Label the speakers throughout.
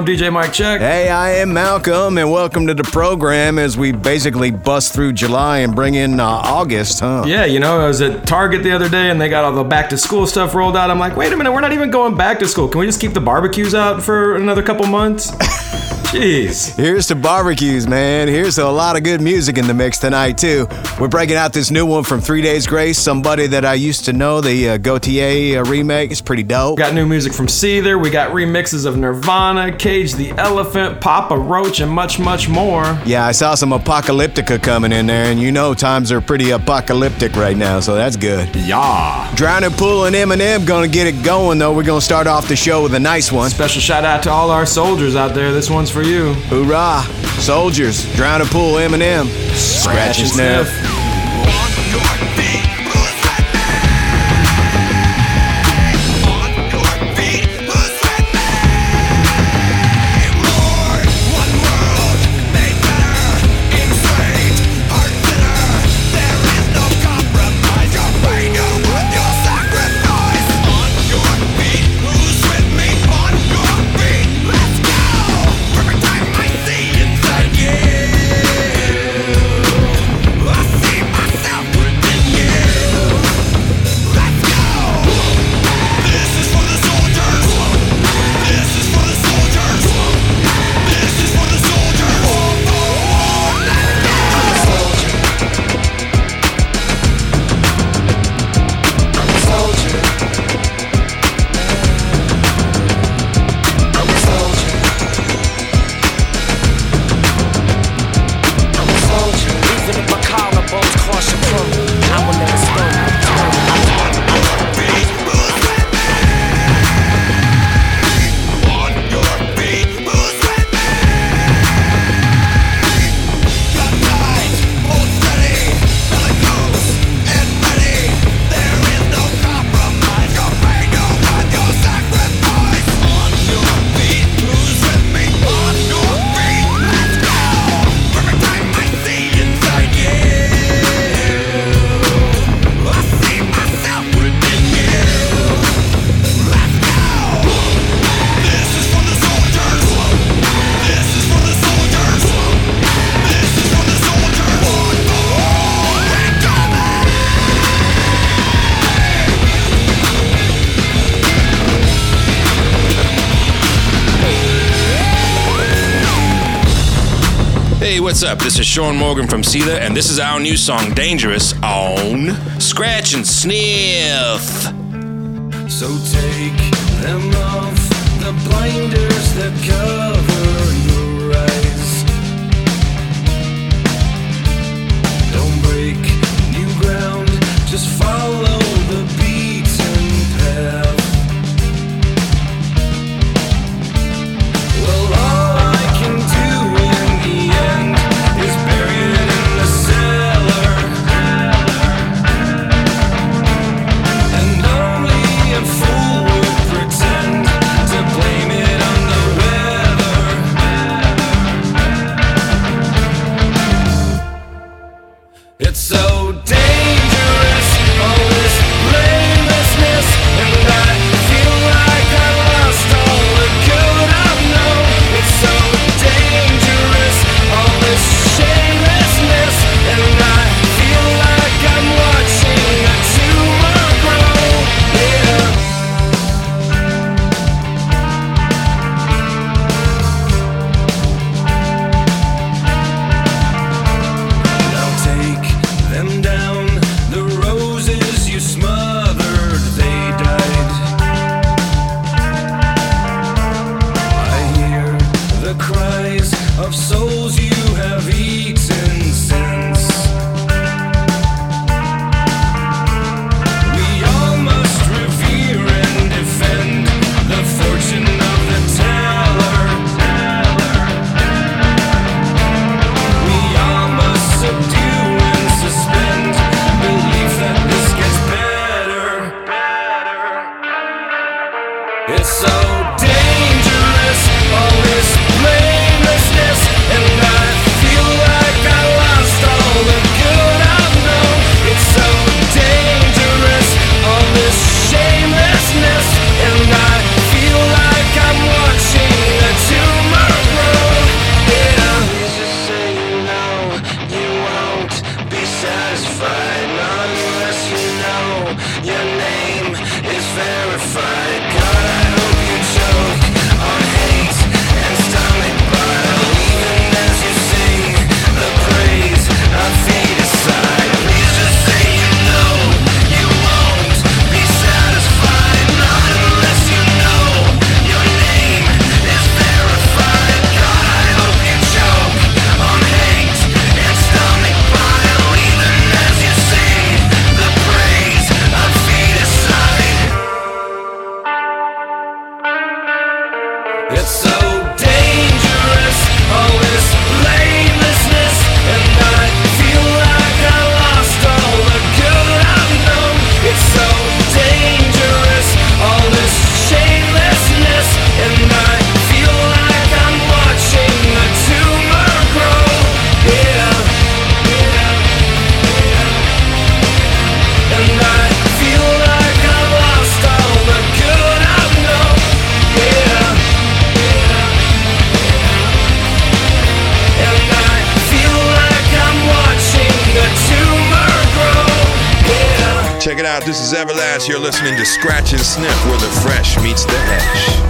Speaker 1: I'm DJ Mike Check.
Speaker 2: Hey, I am Malcolm, and welcome to the program as we basically bust through July and bring in uh, August, huh?
Speaker 1: Yeah, you know, I was at Target the other day and they got all the back to school stuff rolled out. I'm like, wait a minute, we're not even going back to school. Can we just keep the barbecues out for another couple months? Jeez.
Speaker 2: Here's to barbecues, man. Here's a lot of good music in the mix tonight, too. We're breaking out this new one from Three Days Grace, somebody that I used to know, the uh, Gotye uh, remake. It's pretty dope.
Speaker 1: We Got new music from Seether. We got remixes of Nirvana, Cage the Elephant, Papa Roach, and much, much more.
Speaker 2: Yeah, I saw some Apocalyptica coming in there, and you know times are pretty apocalyptic right now, so that's good.
Speaker 1: Yeah.
Speaker 2: Drowning Pool and Eminem gonna get it going, though. We're gonna start off the show with a nice one.
Speaker 1: Special shout out to all our soldiers out there. This one's for you.
Speaker 2: Hoorah! Soldiers, Drowning Pool, Eminem. Scratch and sniff.
Speaker 3: What's up? This is Shaun Morgan from Seether, and this is our new song Dangerous on Scratch and Sniff.
Speaker 4: So take them off the blinders that cover
Speaker 5: This
Speaker 6: is Everlast. You're listening to Scratch and Sniff, where the fresh meets the hash.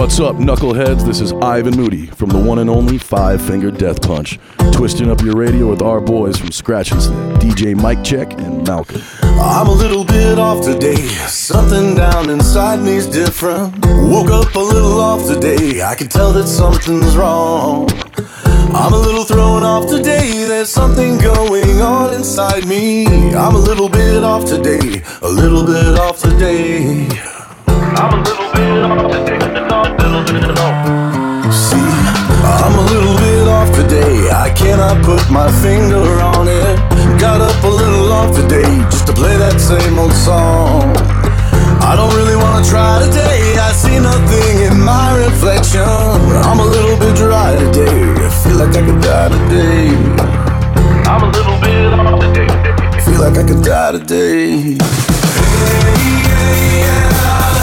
Speaker 7: What's up, knuckleheads? This is Ivan Moody from the one and only Five Finger Death Punch, twisting up your radio with our boys from Scratch and DJ Mike Check and Malcolm.
Speaker 8: I'm a little bit off today. Something down inside me's different. Woke up a little off today. I can tell that something's wrong. I'm a little thrown off today. There's something going on inside me. I'm a little bit off today. A little bit off today. I'm a little bit off today. See, I'm a little bit off today. I cannot put my finger on it. Got up a little off today just to play that same old song. I don't really wanna try today. I see nothing in my reflection. I'm a little bit dry today. I feel like I could die today. I'm a little bit off today. Feel like I could die today.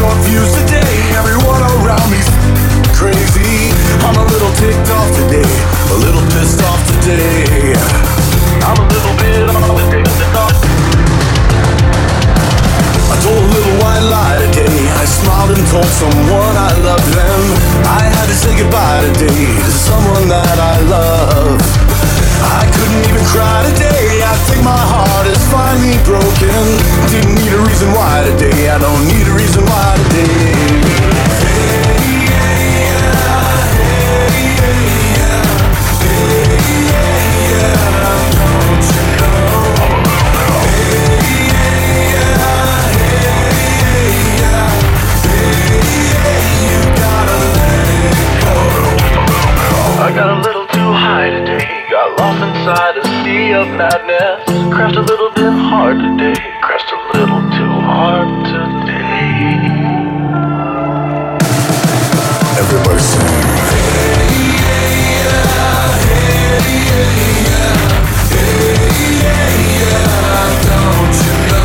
Speaker 8: short fuse today, everyone around me's crazy. I'm a little ticked off today, a little pissed off today. I'm a little bit off today. I told a little white lie today. I smiled and told someone I loved them. I had to say goodbye today to someone that I love. I couldn't even cry today. I think my heart is finally broken. Didn't need a reason why today. I don't need a reason why today.
Speaker 5: I sea of madness. Crashed a little bit hard today. Crashed a little too hard today.
Speaker 8: Everybody sing. I'm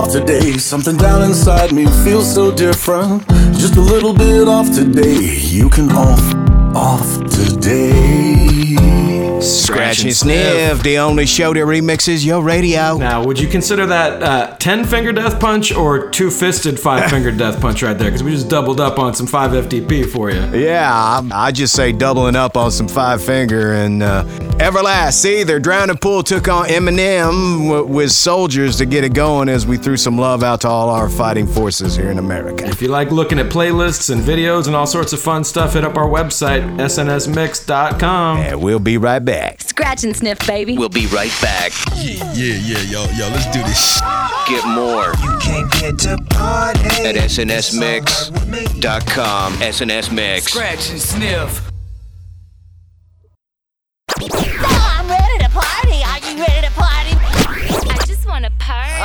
Speaker 8: off today. Something down inside me feels so different. Just a little bit off today. You can off, off today.
Speaker 2: Scratch and Sniff, the only show that remixes your radio.
Speaker 1: Now, would you consider that uh, 10 finger death punch or two fisted five finger death punch right there? Because we just doubled up on some 5 FDP for you.
Speaker 2: Yeah, I, I just say doubling up on some five finger and uh, Everlast. See, there drowning Pool took on Eminem w- with Soldiers to get it going as we threw some love out to all our fighting forces here in America.
Speaker 1: If you like looking at playlists and videos and all sorts of fun stuff, hit up our website, snsmix.com.
Speaker 2: And we'll be right back.
Speaker 9: Scratch and sniff, baby.
Speaker 10: We'll be right back.
Speaker 11: Yeah, yeah, yeah yo, yo, let's do this.
Speaker 10: Get more get at snsmix.com. SNS Mix.
Speaker 12: Scratch and sniff.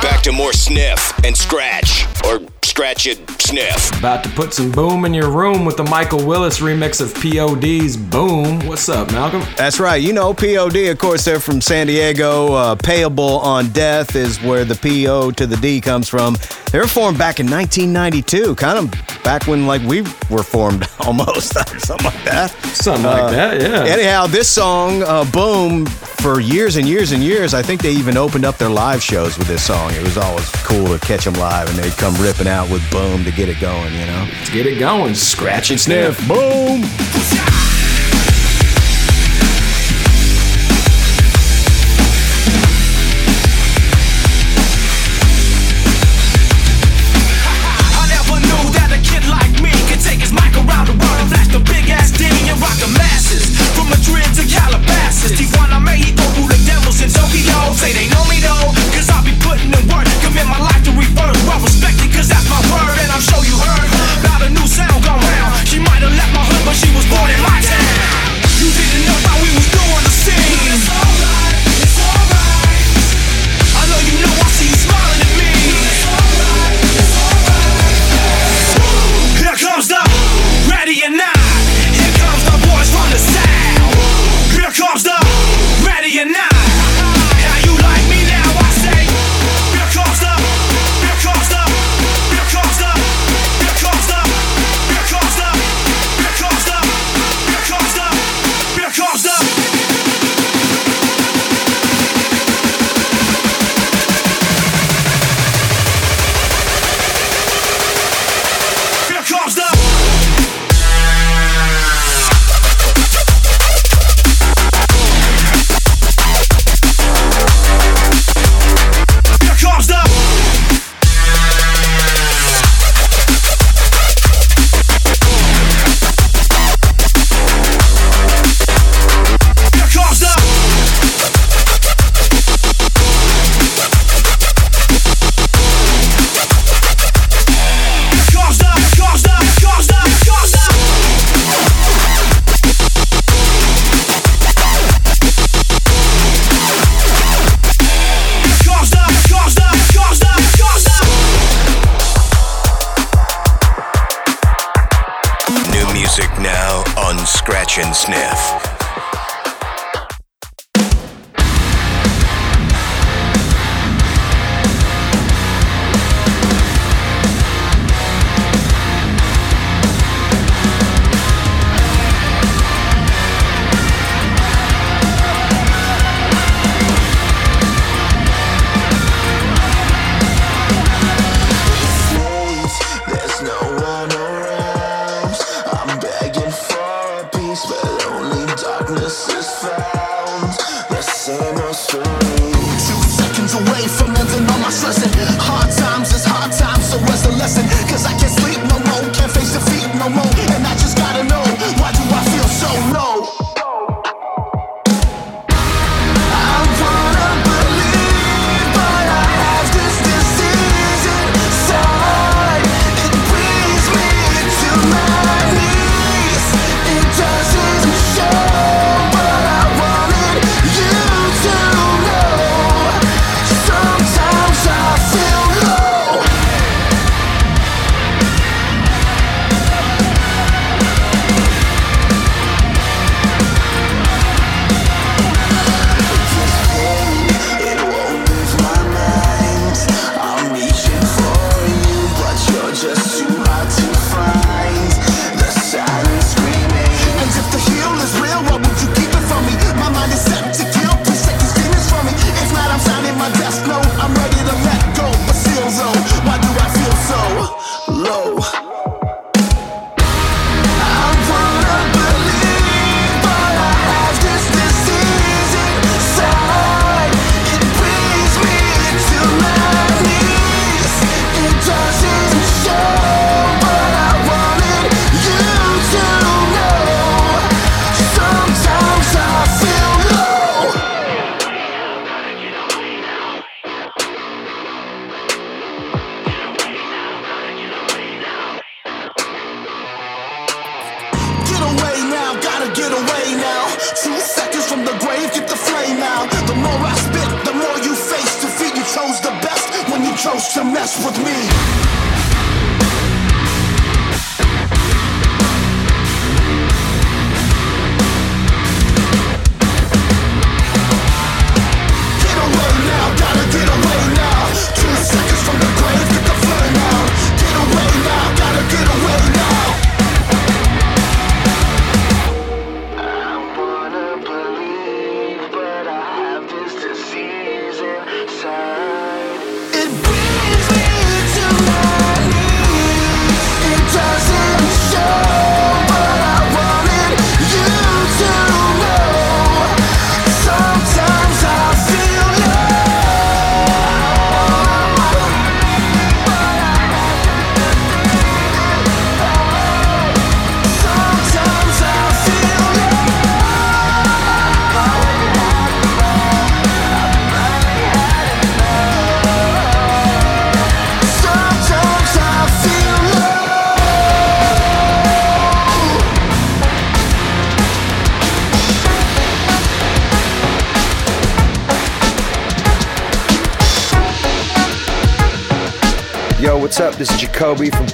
Speaker 10: back to more sniff and scratch or scratch it, sniff.
Speaker 1: About to put some boom in your room with the Michael Willis remix of POD's Boom. What's up, Malcolm?
Speaker 13: That's right. You know, POD, of course, they're from San Diego. Uh, Payable on Death is where the PO to the D comes from. They were formed back in 1992, kind of back when like we were formed almost, something like that.
Speaker 1: Something uh, like that, yeah.
Speaker 13: Anyhow, this song, uh, Boom, for years and years and years, I think they even opened up their live shows with this song. It was always cool to catch them live, and they'd come ripping out out with Boom to get it going, you know?
Speaker 1: Let's get it going. Scratch and sniff.
Speaker 13: Boom.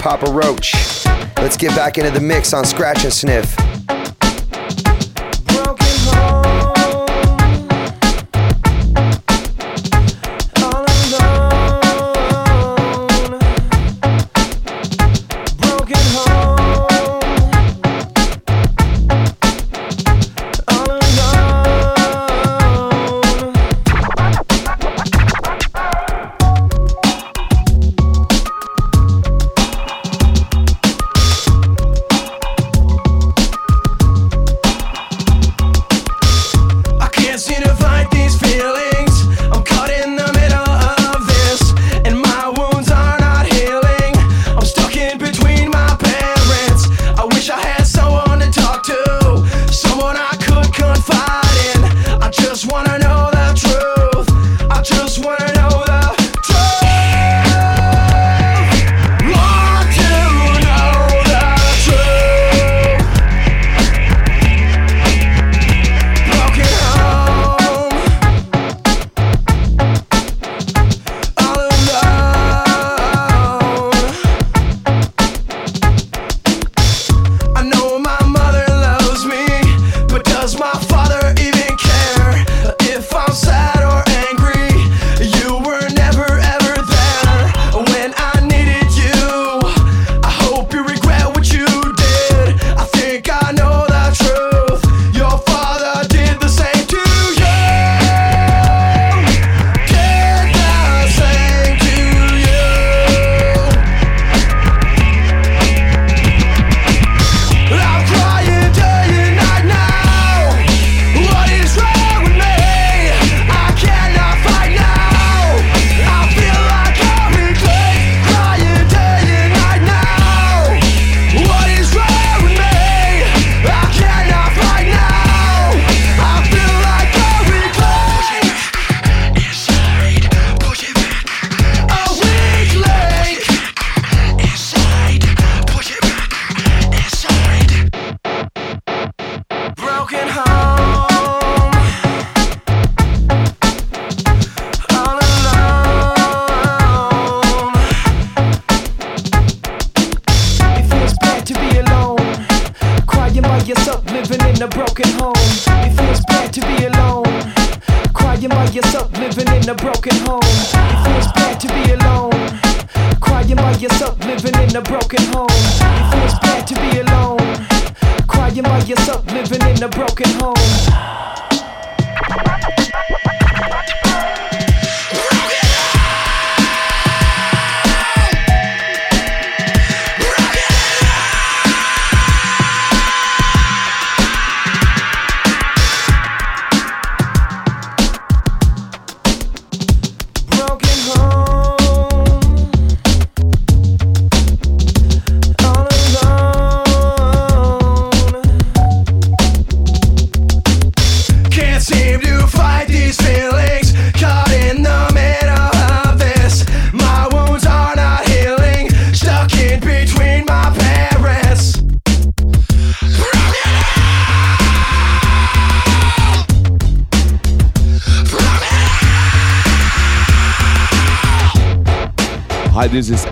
Speaker 13: Papa Roach. Let's get back into the mix on Scratch and Sniff.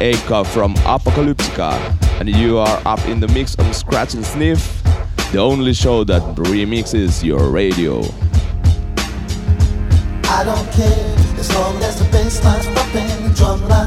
Speaker 14: Eicca from Apocalyptica, and you are up in the mix on Scratch and Sniff, the only show that remixes your radio.
Speaker 15: I don't care as long as the bass lines the drum line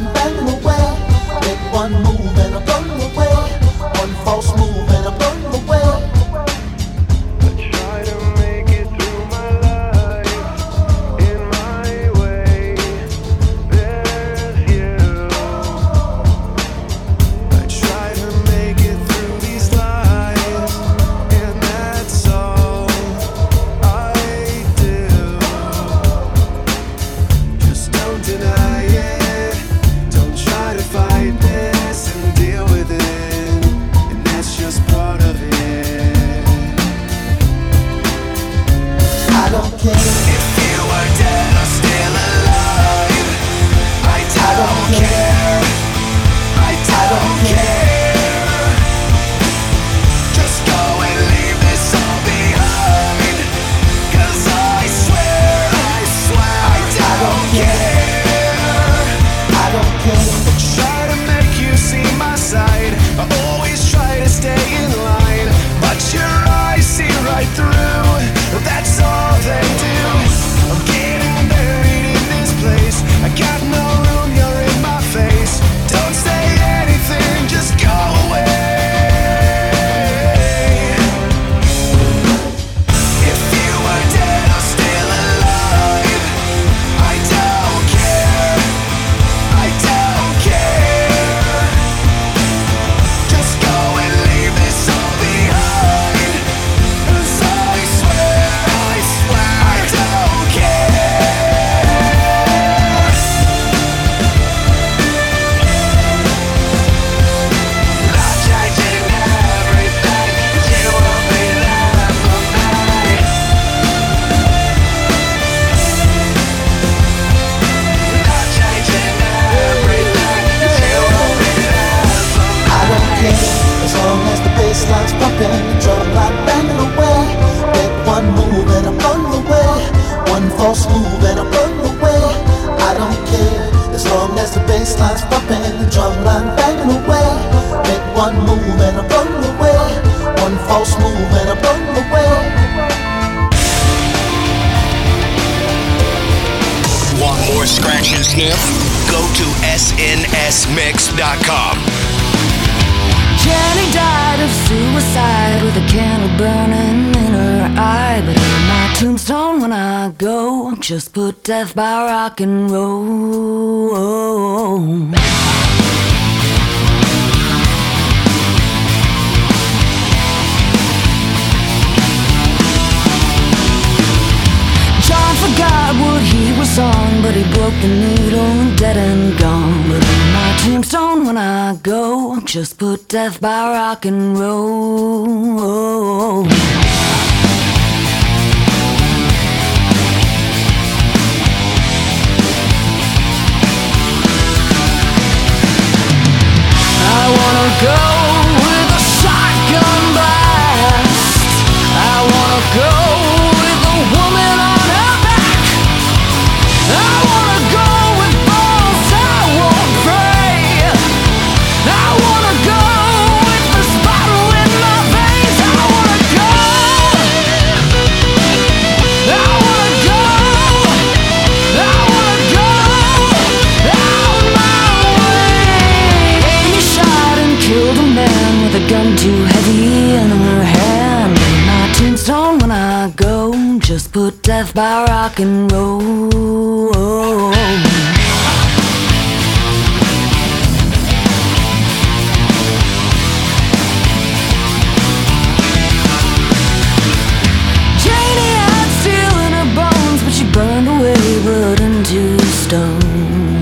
Speaker 16: tombstone.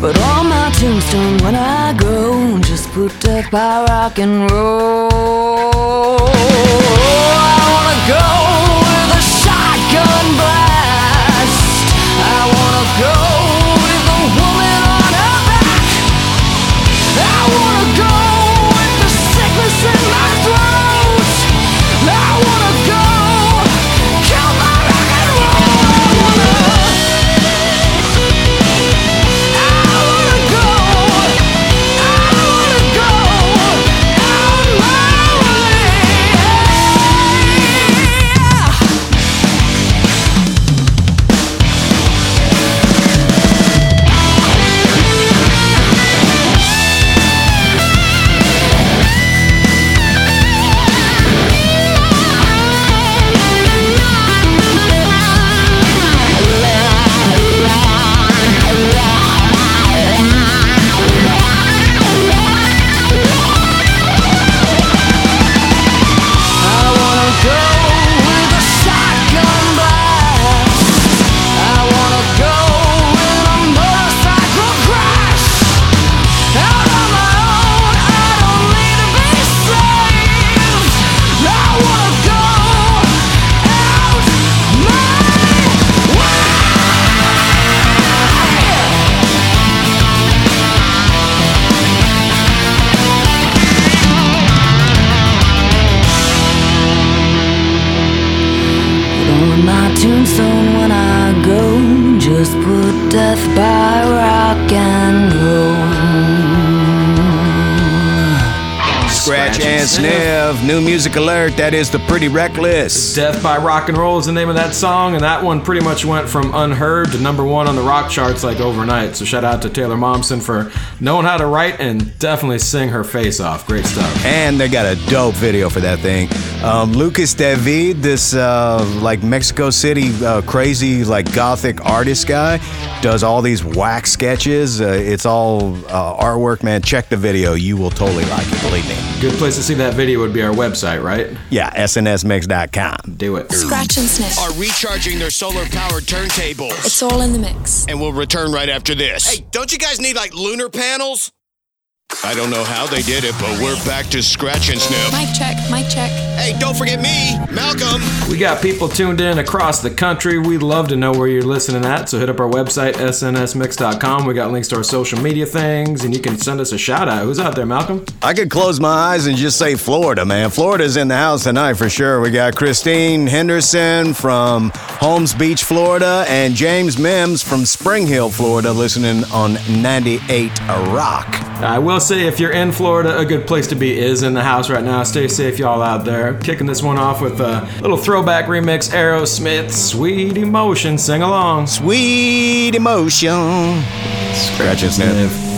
Speaker 16: But on my tombstone, when I go, just put death by rock and roll. I wanna go with a shotgun blast. I wanna go with a woman on her back. I wanna.
Speaker 2: Music alert. That is the Pretty Reckless.
Speaker 1: Death by Rock and Roll is the name of that song, and that one pretty much went from unheard to number one on the rock charts like overnight. So shout out to Taylor Momsen for knowing how to write and definitely sing her face off. Great stuff.
Speaker 2: And they got a dope video for that thing. Um, Lucas David, this uh, like Mexico City uh, crazy like gothic artist guy, does all these whack sketches. Uh, it's all uh, artwork, man. Check the video. You will totally like it. Believe me.
Speaker 1: Good place to see that video would be our website, right?
Speaker 2: Yeah, snsmix.com.
Speaker 1: Do it.
Speaker 12: Scratch and sniff.
Speaker 10: Are recharging their solar powered turntables.
Speaker 12: It's all in the mix.
Speaker 10: And we'll return right after this. Hey, don't you guys need like lunar panels? I don't know how they did it, but we're back to scratch and sniff.
Speaker 12: Mic check, mic check.
Speaker 10: Hey, don't forget me, Malcolm.
Speaker 1: We got people tuned in across the country. We'd love to know where you're listening at, so hit up our website, snsmix.com. We got links to our social media things, and you can send us a shout out. Who's out there, Malcolm?
Speaker 2: I could close my eyes and just say Florida, man. Florida's in the house tonight for sure. We got Christine Henderson from Holmes Beach, Florida, and James Mims from Spring Hill, Florida, listening on 98 Rock.
Speaker 1: I will say, if you're in Florida, a good place to be is in the house right now. Stay safe, y'all out there. Kicking this one off with a little throwback remix Aerosmith, Sweet Emotion. Sing along.
Speaker 2: Sweet Emotion. Scratch and sniff.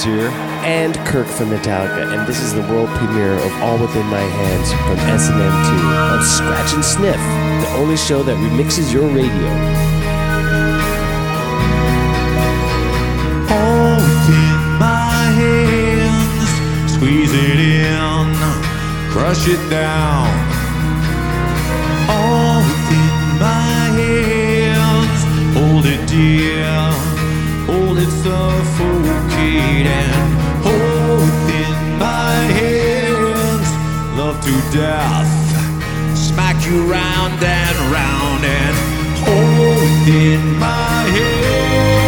Speaker 17: James here. And Kirk from Metallica. And this is the world premiere of All Within My Hands from S&M2 on Scratch and Sniff, the only show that remixes your radio.
Speaker 8: All within my hands, squeeze it in, crush it down. All within my hands, hold it dear, to death, smack you round and round and hold within my hands.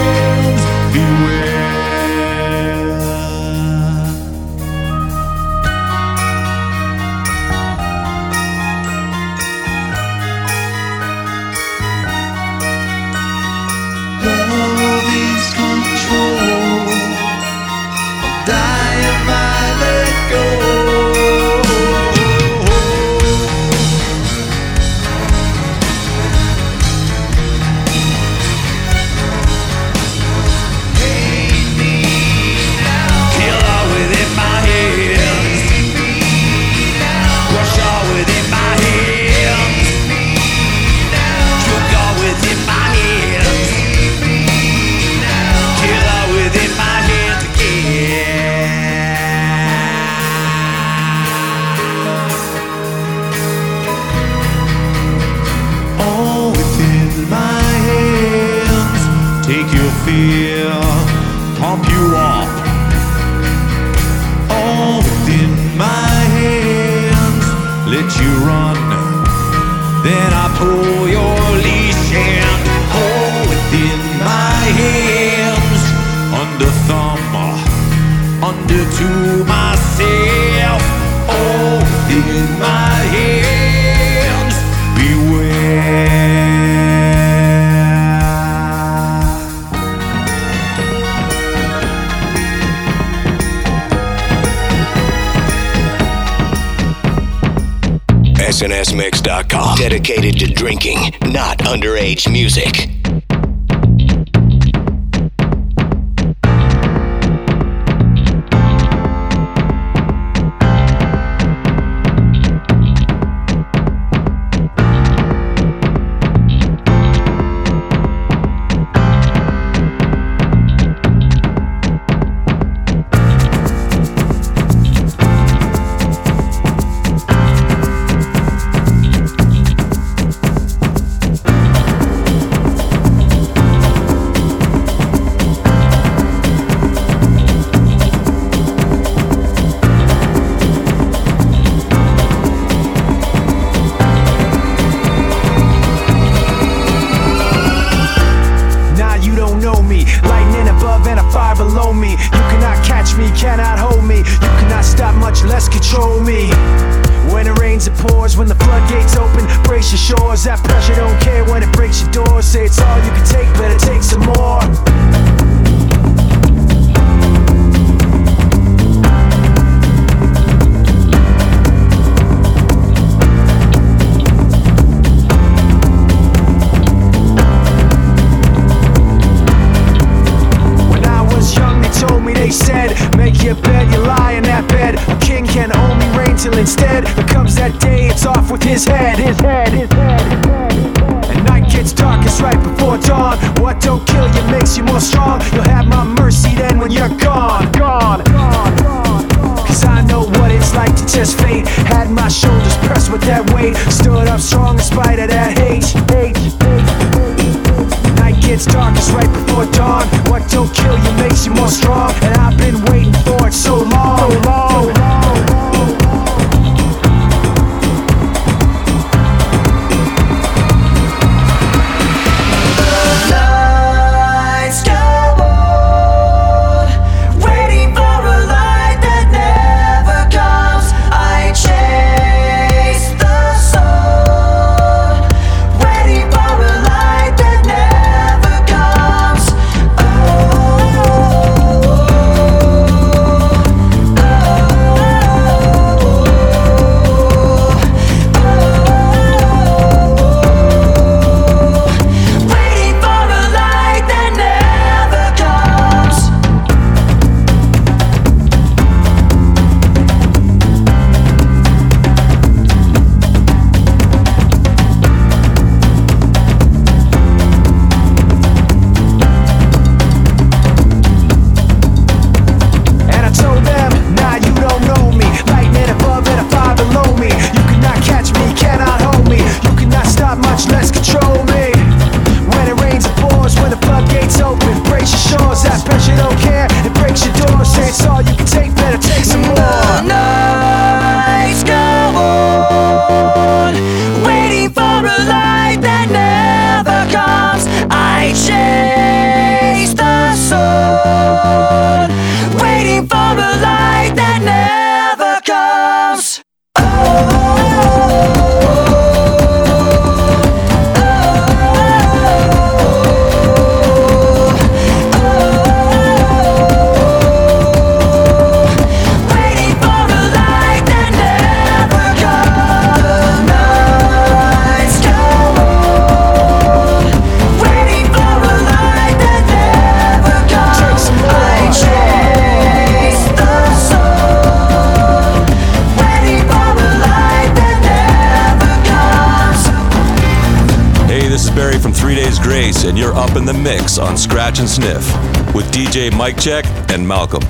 Speaker 18: Malcolm.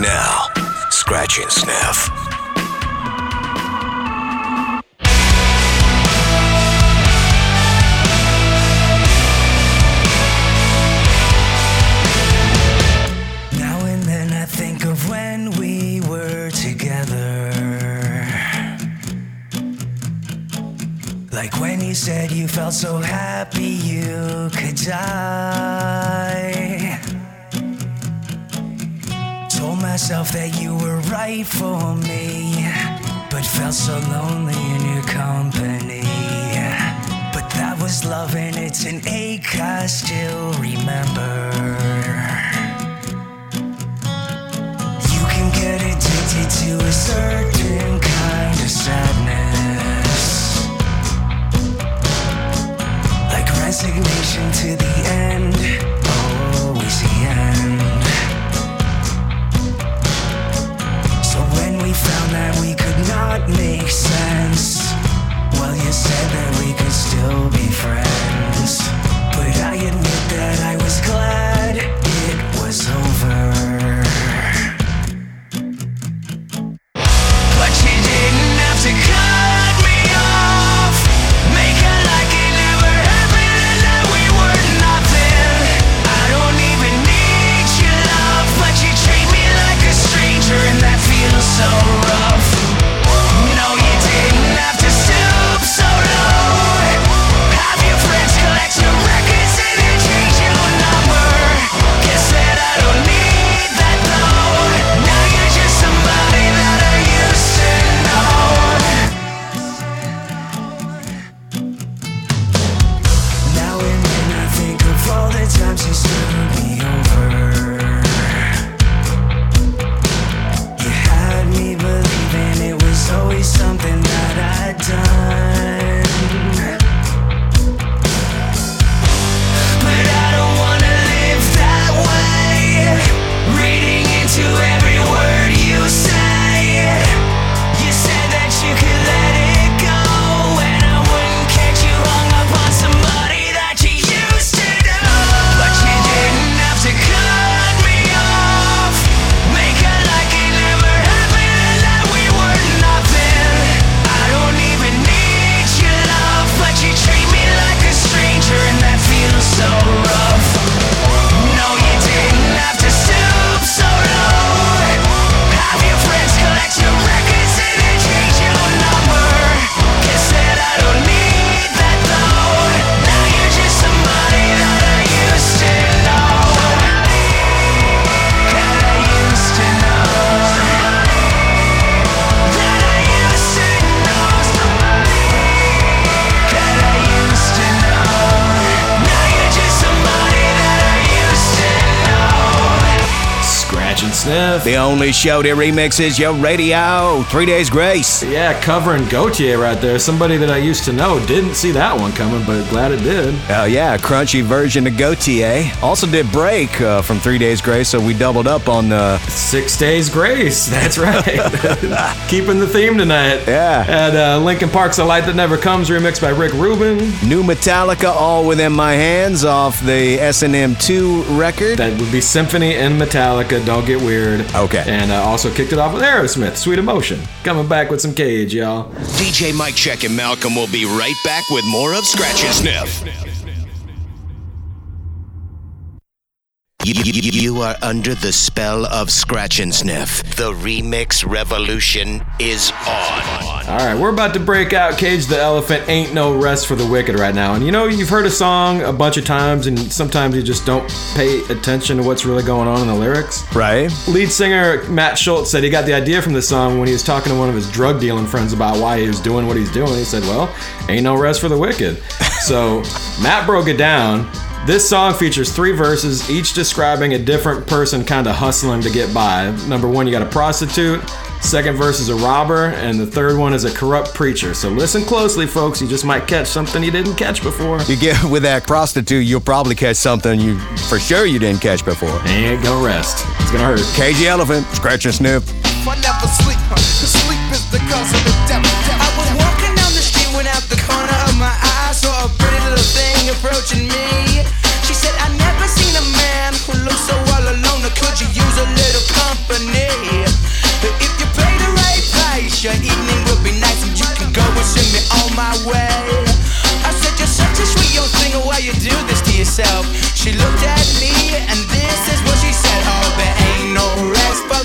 Speaker 10: Now. Scratch and sniff.
Speaker 4: Resignation to the end,
Speaker 2: only show that remixes your radio. Three Days Grace.
Speaker 1: Yeah, covering Gotye right there. Somebody that I used to know. Didn't see that one coming, but glad it did.
Speaker 2: Oh, yeah, crunchy version of Gotye. Also did Break uh, from Three Days Grace, so we doubled up on the.
Speaker 1: Six Days Grace. That's right. Keeping the theme tonight.
Speaker 2: Yeah.
Speaker 1: Had uh, Linkin Park's A Light That Never Comes remixed by Rick Rubin.
Speaker 2: New Metallica, All Within My Hands off the S&M 2 record.
Speaker 1: That would be Symphony and Metallica. Don't get weird.
Speaker 2: Okay.
Speaker 1: And uh, also kicked it off with Aerosmith, Sweet Emotion. Coming back with some Cage, y'all.
Speaker 10: DJ Mike Check and Malcolm will be right back with more of Scratch and Sniff. You, are under the spell of Scratch and Sniff. The remix revolution is on.
Speaker 1: All right, we're about to break out Cage the Elephant Ain't No Rest for the Wicked right now. And you know, you've heard a song a bunch of times, and sometimes you just don't pay attention to what's really going on in the lyrics.
Speaker 2: Right.
Speaker 1: Lead singer Matt Shultz said he got the idea from the song when he was talking to one of his drug dealing friends about why he was doing what he's doing. He said, Well, ain't no rest for the wicked. So Matt broke it down. This song features three verses, each describing a different person kind of hustling to get by. Number one, you got a prostitute. Second verse is a robber, and the third one is a corrupt preacher. So listen closely, folks. You just might catch something you didn't catch before.
Speaker 2: You get with that prostitute, you'll probably catch something you for sure you didn't catch before.
Speaker 1: Ain't gonna rest. It's gonna hurt.
Speaker 2: Cage the Elephant, scratch and sniff.
Speaker 19: approaching me. She said, I never seen a man who looks so all alone. Or could you use a little company? But if you pay the right price, your evening will be nice and you can go and send me on my way. I said, You're such a sweet young thing, why you do this to yourself? She looked at me, and this is what she said: Oh, there ain't no rest for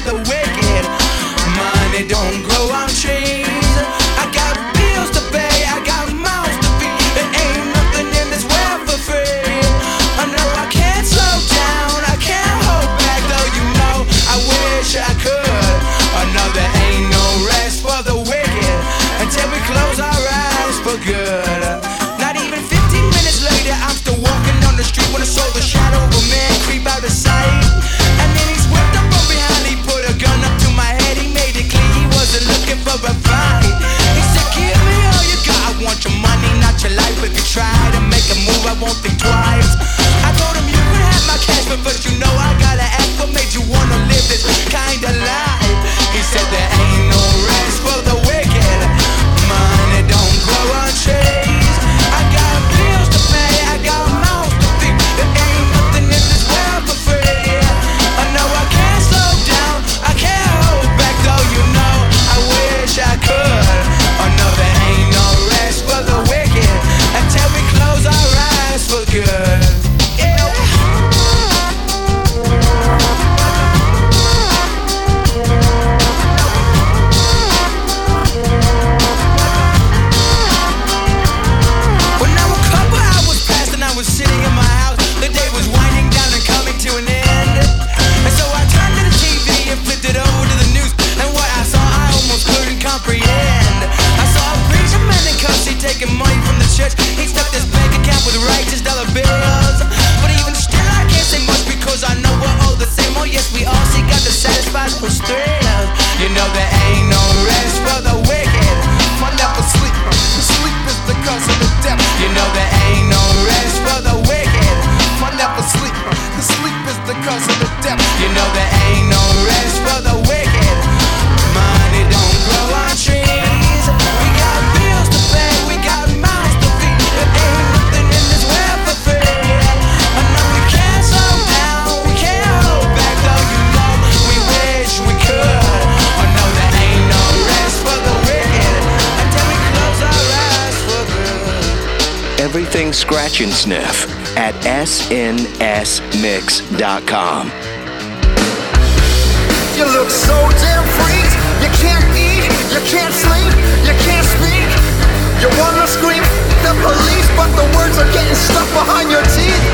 Speaker 10: Scratch and Sniff at snsmix.com.
Speaker 18: You look so damn freaked. You can't eat, you can't sleep, you can't speak. You wanna scream the police, but the words are getting stuck behind your teeth.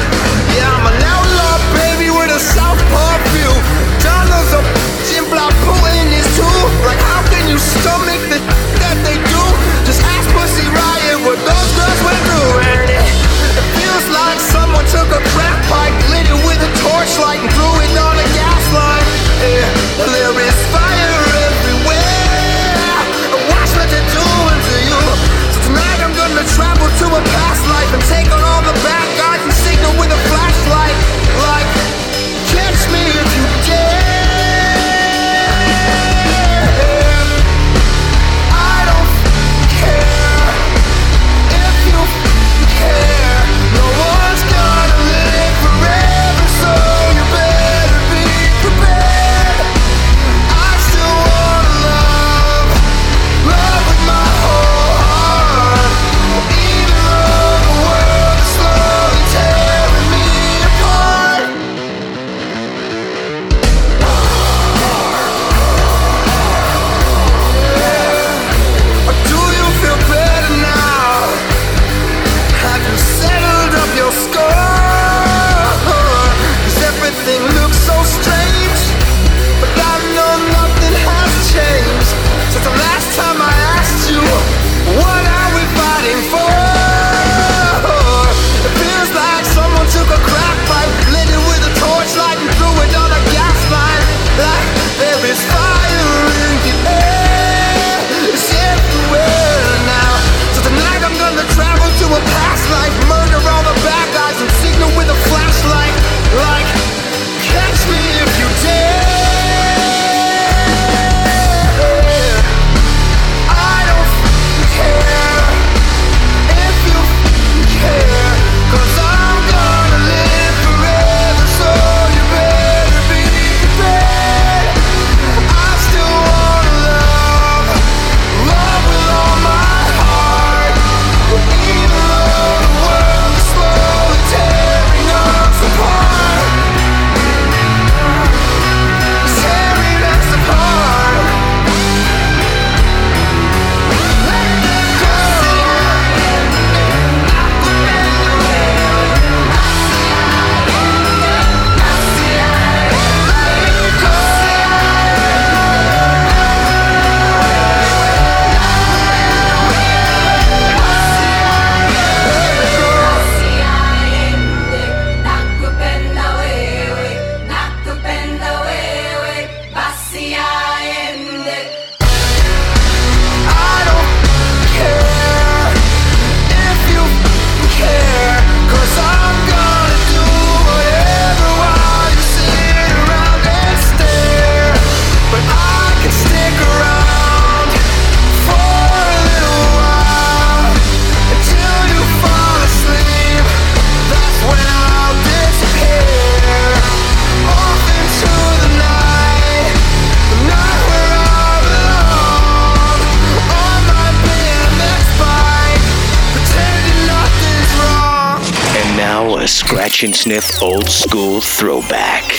Speaker 18: Yeah, I'm an outlaw, baby, with a view. Donald's a Jim Putin is too. Like, how can you stomach the that they do? Just ask Pussy Riot what those girls went through. Like Someone took a crack pipe, lit it with a torchlight, and threw it on a gas line. Yeah, there is fire everywhere. Watch what they're doing to you. So tonight I'm gonna travel to a past life and take on all the bad guys and
Speaker 15: signal with a and sniff old school. Throwback.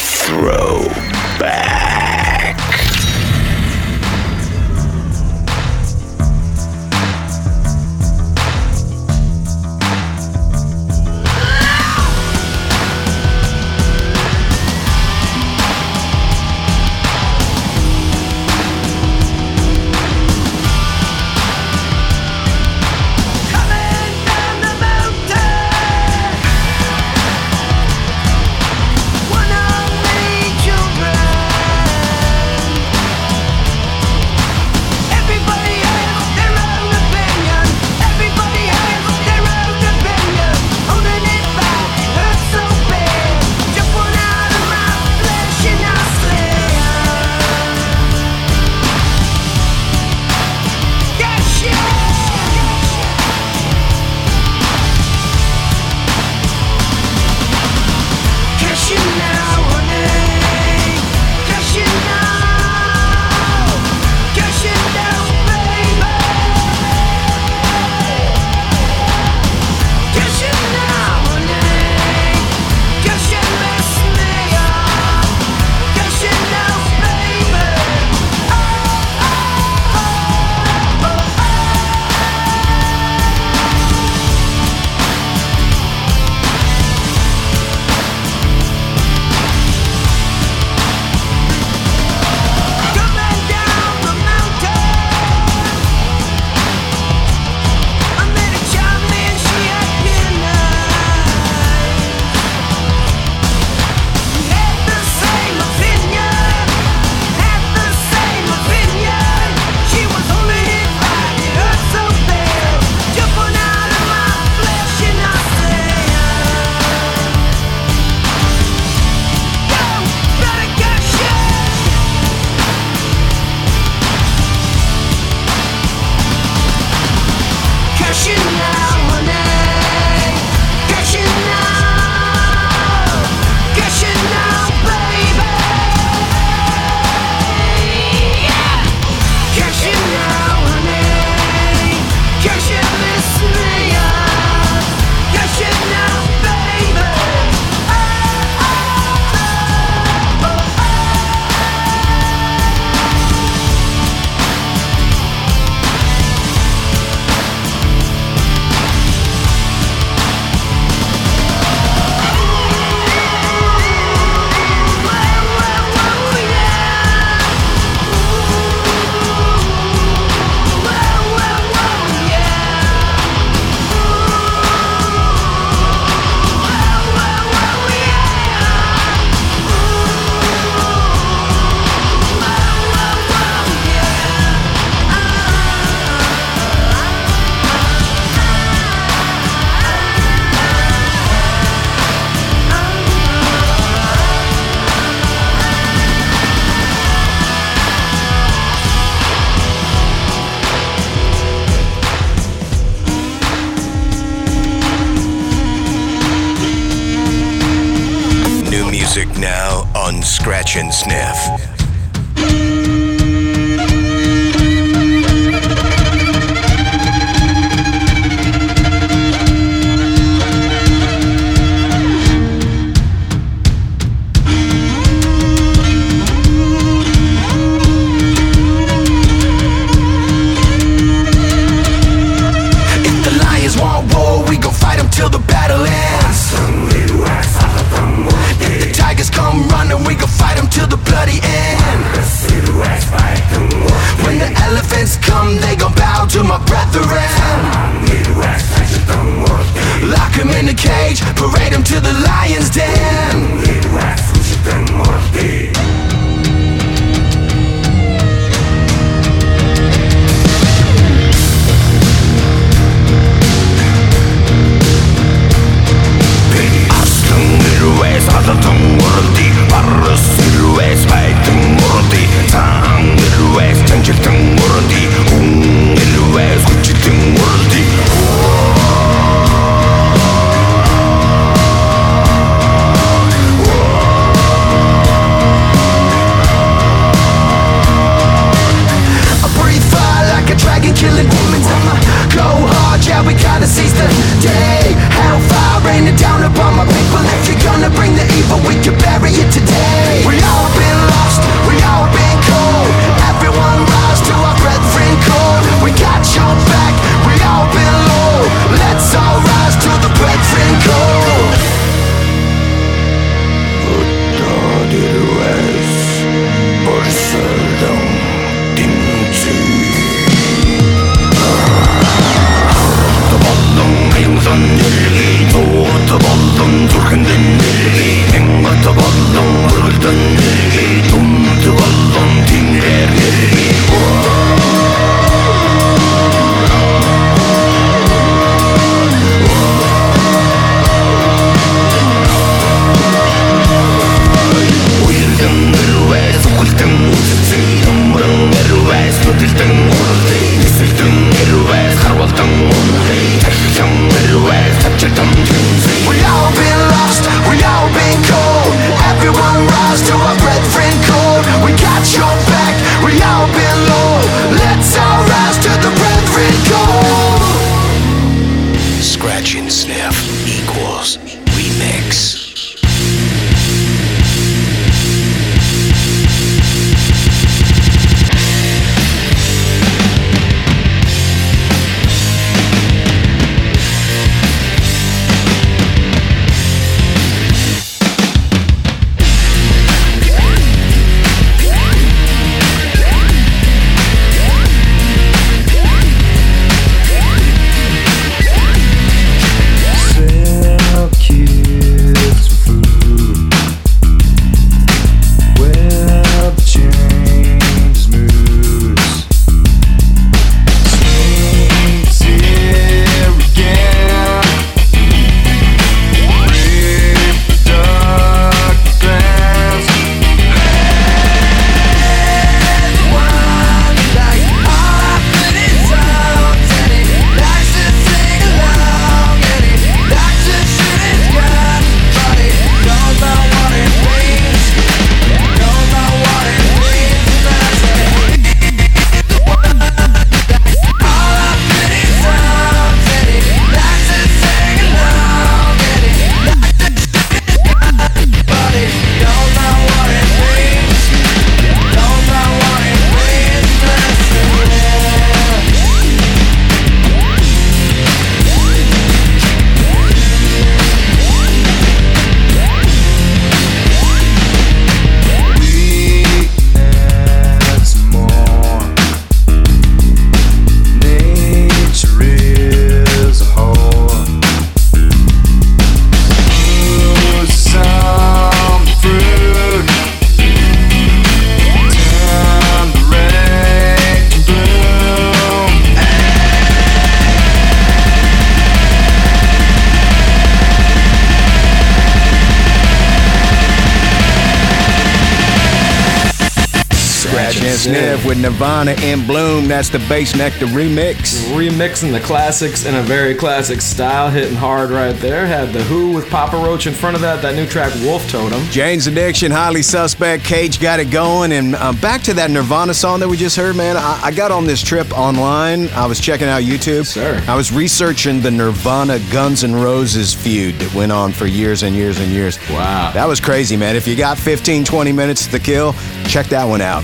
Speaker 15: Sniff
Speaker 2: with Nirvana in Bloom. That's the Bassnectar remix.
Speaker 1: Remixing the classics in a very classic style, hitting hard right there. Had The HU with Papa Roach in front of that, that new track Wolf Totem.
Speaker 2: Jane's Addiction, Highly Suspect, Cage got it going. And uh, back to that Nirvana song that we just heard, man. I, I got on this trip online. I was checking out YouTube.
Speaker 1: Sir.
Speaker 2: I was researching the Nirvana Guns N' Roses feud that went on for years and years and years.
Speaker 1: Wow.
Speaker 2: That was crazy, man. If you got 15, 20 minutes to kill, check that one out.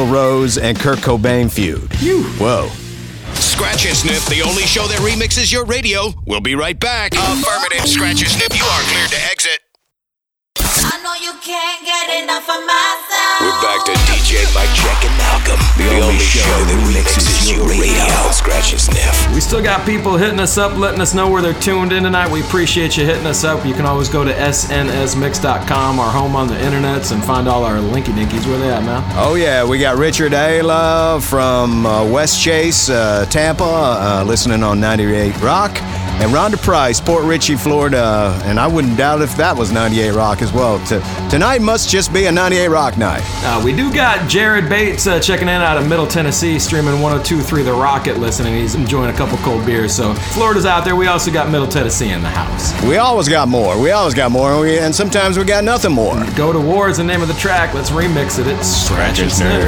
Speaker 2: Axl Rose and Kurt Cobain feud. Whoa.
Speaker 8: Scratch and Sniff, the only show that remixes your radio. We'll be right back. Affirmative, Scratch and Sniff, you are cleared to exit.
Speaker 15: I know you can't get enough of my sound.
Speaker 8: We're back to DJ Mike Check and Malcolm, the, only, show that remixes your radio. Scratch and Sniff.
Speaker 1: We still got people hitting us up, letting us know where they're tuned in tonight. We appreciate you hitting us up. You can always go to snsmix.com, our home on the internets, and find all our linky dinkies. Where they at, man?
Speaker 2: Oh, yeah. We got Richard Ayla from uh, Westchase, uh, Tampa, uh, listening on 98 Rock. And Rhonda Price, Port Richey, Florida. And I wouldn't doubt if that was 98 Rock as well. T- tonight must just be a 98 Rock night.
Speaker 1: Uh, we do got Jared Bates uh, checking in out of Middle Tennessee, streaming 1023 The Rocket, listening. He's enjoying a couple cold beers. So Florida's out there. We also got Middle Tennessee in the house.
Speaker 2: We always got more. We always got more. And, we, and sometimes we got nothing more.
Speaker 1: Go to War is the name of the track. Let's remix it. It's Scratch and Sniff.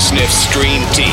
Speaker 8: Sniff stream team.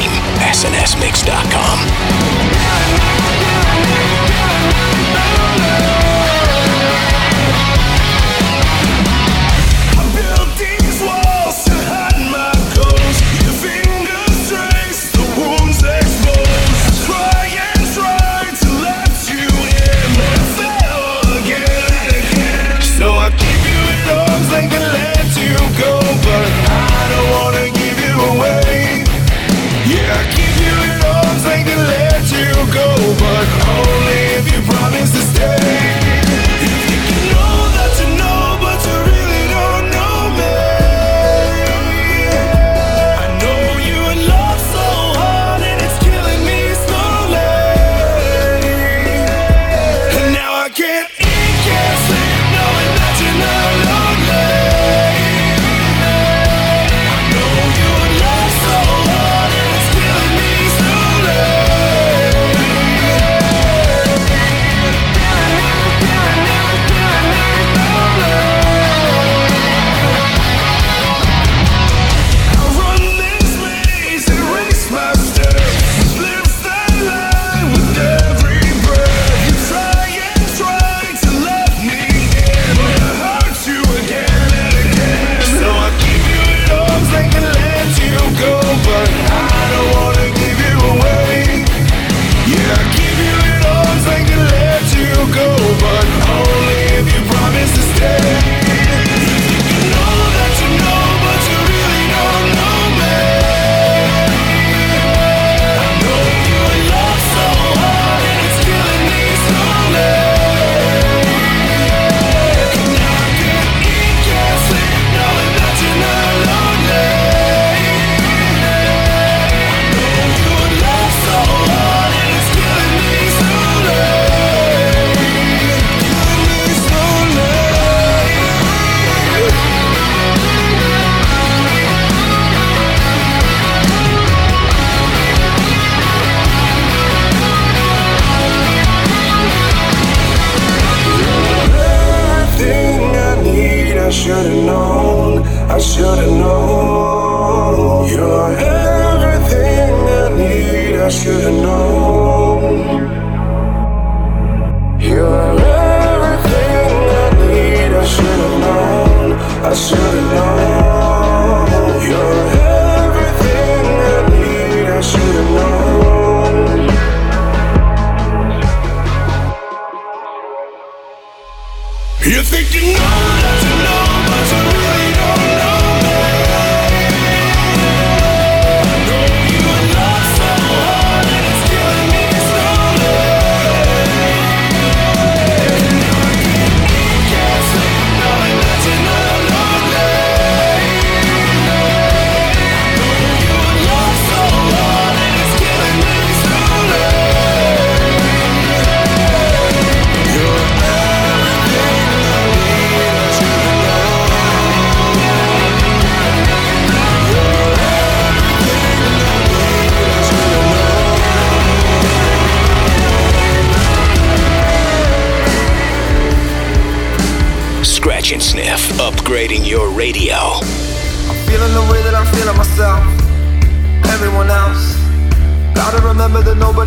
Speaker 20: I should've known you're everything I
Speaker 5: need. I
Speaker 18: should've known.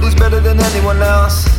Speaker 18: Nobody's better than anyone else.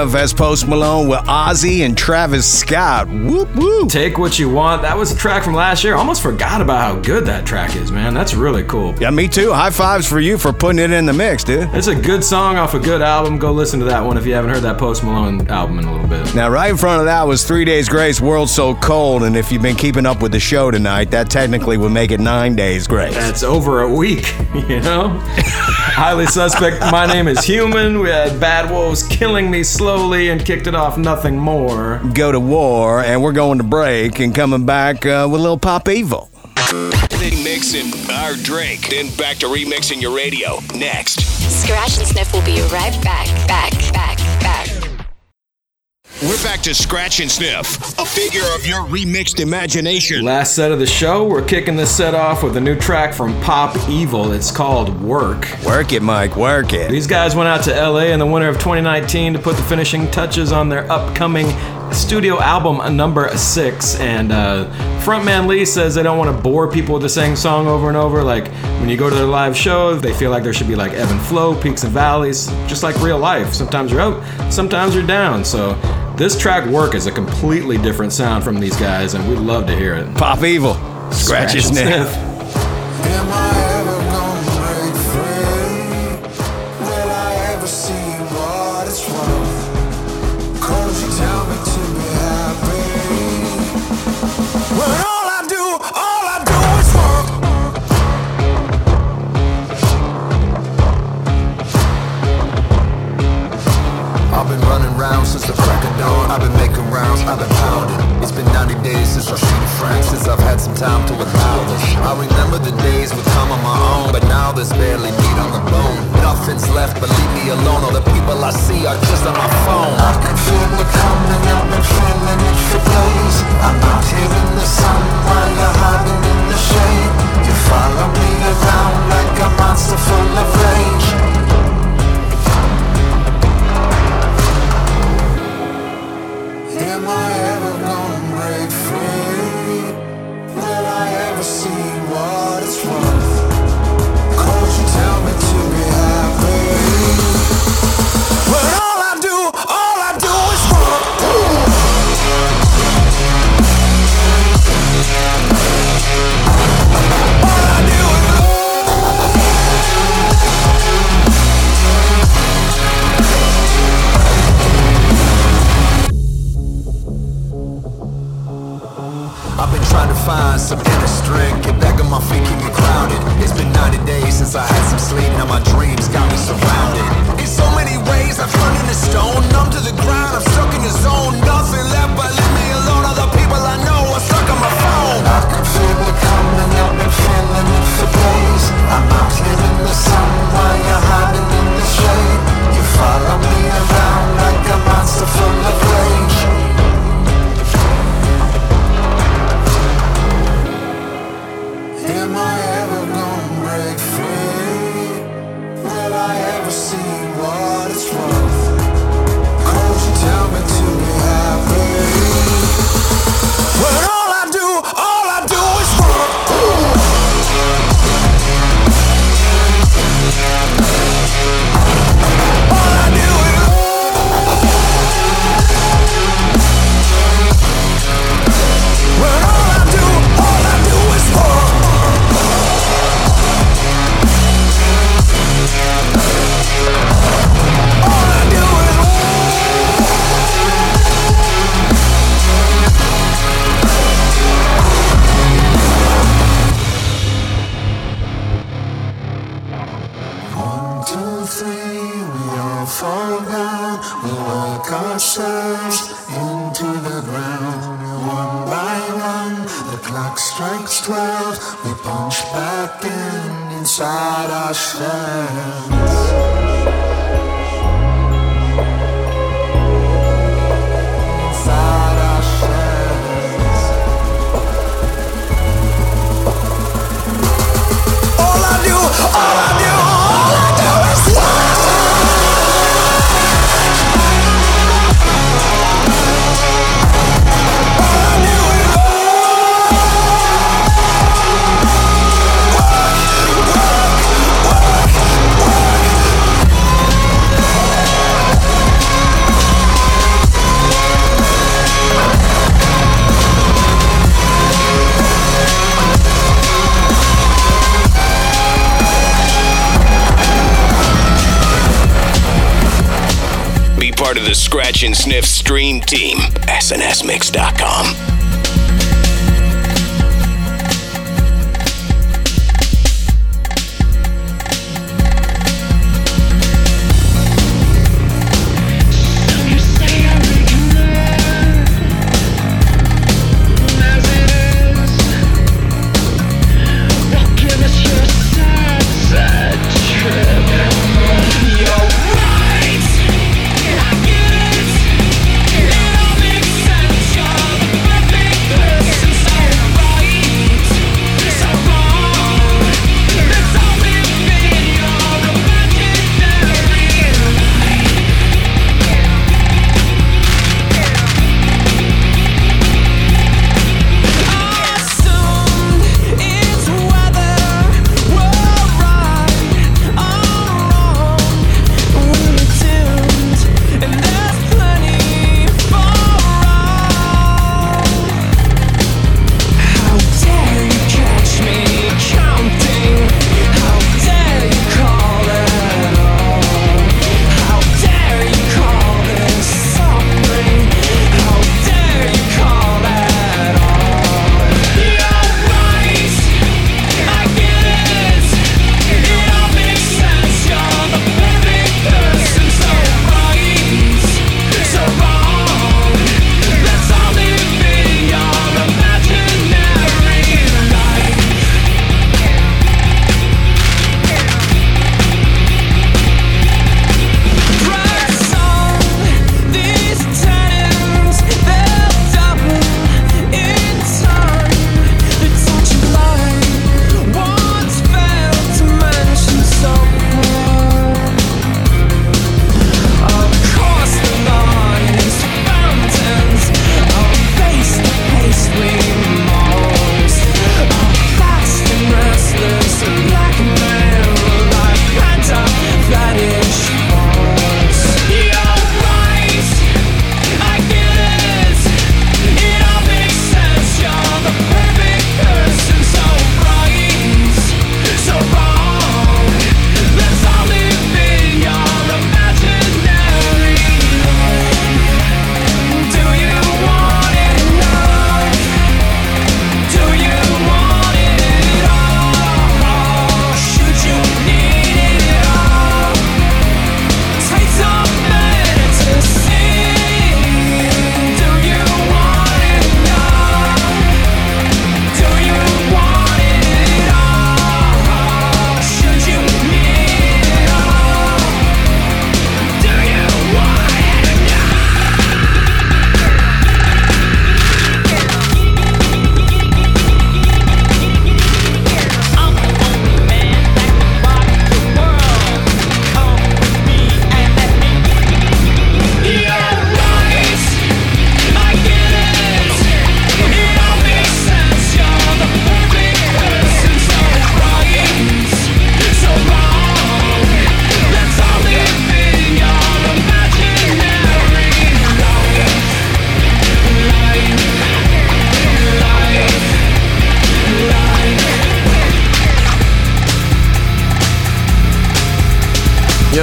Speaker 4: Sniff.
Speaker 2: That's Post Malone with Ozzy and Travis Scott. Whoop whoop.
Speaker 1: Take what you want. That was a track from last year. Almost forgot about how good that track is, man. That's really cool.
Speaker 2: Yeah, me too. High fives for you for putting it in the mix, dude.
Speaker 1: It's a good song off a good album. Go listen to that one if you haven't heard that Post Malone album in a little bit.
Speaker 2: Now, right in front of that was Three Days Grace, World So Cold. And if you've been keeping up with the show tonight, that technically would make it Nine Days Grace.
Speaker 1: That's over a week, you know? Highly suspect. My name is Human. We had Bad Wolves killing me slowly and kicked it off nothing more.
Speaker 2: Go to war, and we're going to break and coming back uh, with a little Pop Evil.
Speaker 4: Mixing our drink, then back to remixing your radio. Next.
Speaker 12: Scratch and Sniff will be right back, back, back, back.
Speaker 4: We're back to Scratch and Sniff, a figure of your remixed imagination.
Speaker 1: Last set of the show, we're kicking this set off with a new track from Pop Evil. It's called Work.
Speaker 2: Work it, Mike, work it.
Speaker 1: These guys went out to LA in the winter of 2019 to put the finishing touches on their upcoming studio album number six. And uh, frontman Lee says they don't want to bore people with the same song over and over. Like when you go to their live show, they feel like there should be like ebb and flow, peaks and valleys, just like real life. Sometimes you're up, sometimes you're down. So this track Work is a completely different sound from these guys, and we'd love to hear it.
Speaker 2: Pop Evil. Scratch, your
Speaker 1: and
Speaker 2: sniff.
Speaker 21: I've been pounding. It's been 90 days since I've seen friends, since I've had some time to allow this. I remember the days with time on my own, but now there's barely meat on the bone. Nothing's left, but leave me alone. All the people I see are just on my phone.
Speaker 22: I can feel it coming, I've been feeling it for days. I'm out here in the sun while you're hiding in the shade. You follow me around like a monster full of rage. Am I ever gonna break free? Will I ever see what it's worth?
Speaker 21: Feet, keep me grounded. It's been 90 days since I had some sleep, now my dreams got me surrounded. In so many ways, I've turned into stone, numb to the ground, I'm stuck in the zone. Nothing left but
Speaker 4: Stream team.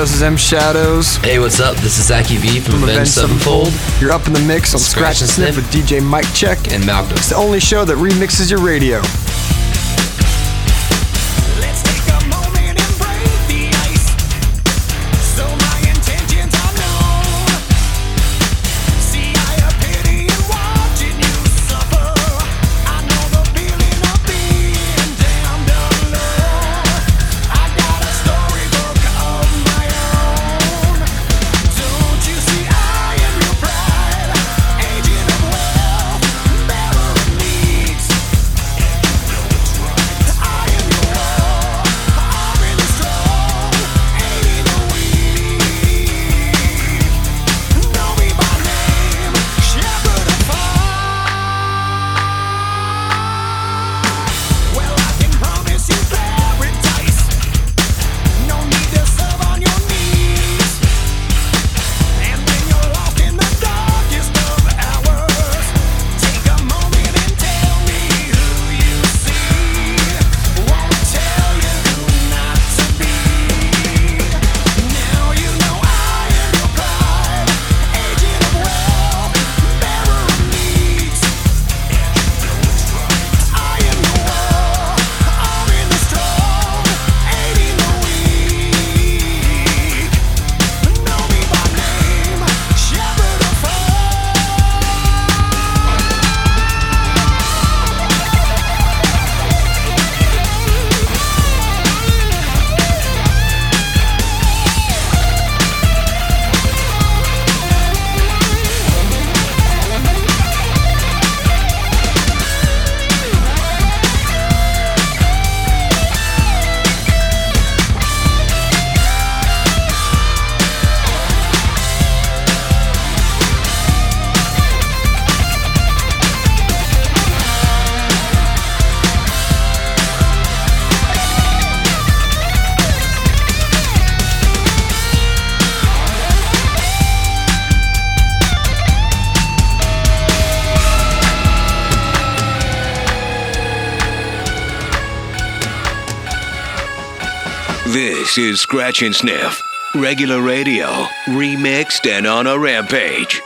Speaker 23: This is M Shadows.
Speaker 24: Hey, what's up? This is Zacky V from, Avenged Sevenfold.
Speaker 23: You're up in the mix on
Speaker 24: Scratch
Speaker 23: Scratch and Sniff. with DJ Mike Check.
Speaker 24: And Malcolm.
Speaker 23: It's the only show that remixes your radio.
Speaker 4: Is Scratch and Sniff, regular radio, remixed and on a rampage.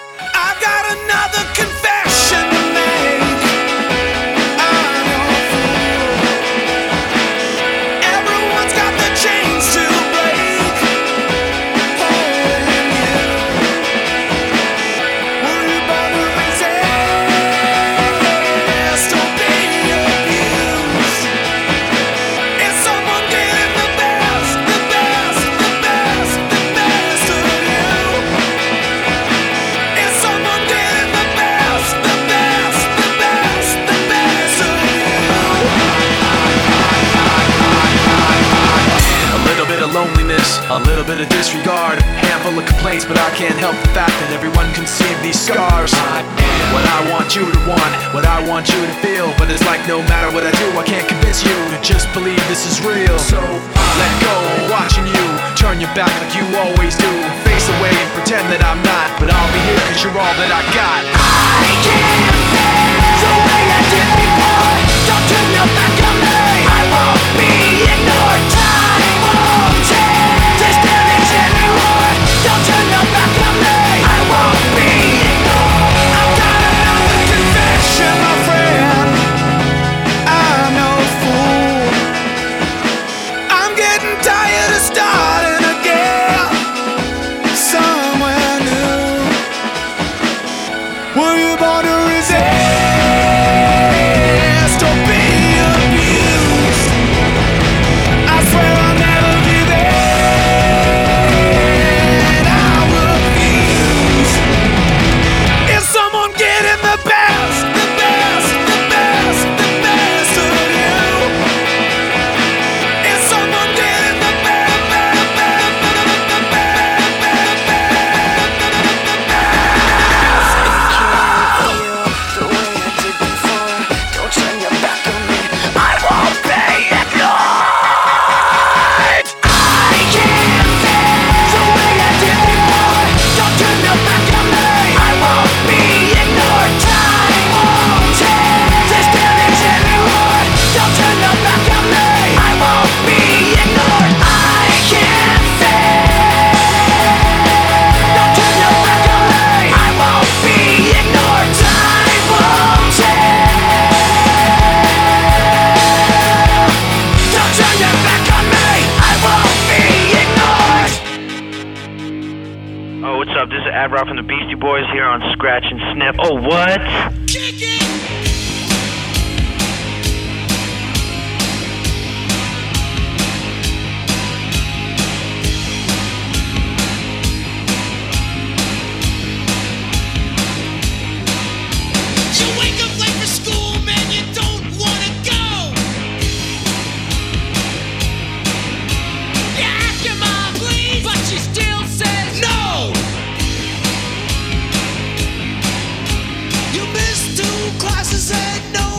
Speaker 25: two classes and
Speaker 26: no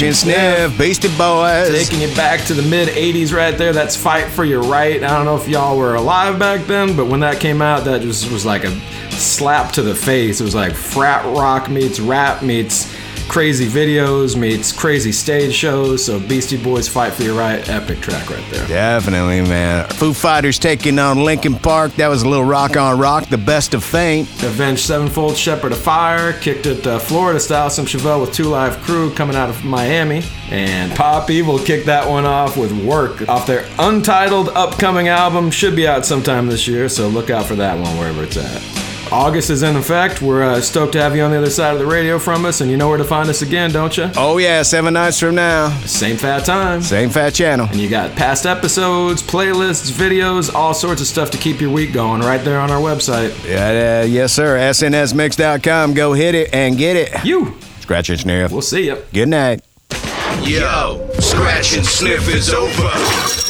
Speaker 27: Scratch
Speaker 2: Sniff, Beastie Boys.
Speaker 1: Taking it back to the mid 80s right there. That's Fight for Your Right. I don't know if y'all were alive back then, but when that came out, that just was like a slap to the face. It was like frat rock meets rap meets crazy videos meets crazy stage shows. So Beastie Boys Fight for Your Right, epic track right there.
Speaker 2: Definitely, man. Foo Fighters taking on Linkin Park. That was a little rock on rock, the best of faint.
Speaker 1: Avenged Sevenfold, Shepherd of Fire, kicked it uh, Florida style. Some Chevelle with Two Live Crew coming out of Miami. And Pop Evil kicked that one off with Work off their untitled upcoming album. Should be out sometime this year, so look out for that one wherever it's at. August is in effect. We're uh, stoked to have you on the other side of the radio from us, and you know where to find us again, don't you?
Speaker 2: Oh, yeah, seven nights from now.
Speaker 1: Same fat time.
Speaker 2: Same fat channel.
Speaker 1: And you got past episodes, playlists, videos, all sorts of stuff to keep your week going right there on our website.
Speaker 2: Yeah, uh, yes, sir. SNSMix.com. Go hit it and get it.
Speaker 1: You.
Speaker 2: Scratch and Sniff.
Speaker 1: We'll see you.
Speaker 2: Good night.
Speaker 10: Yo, Scratch and Sniff is over.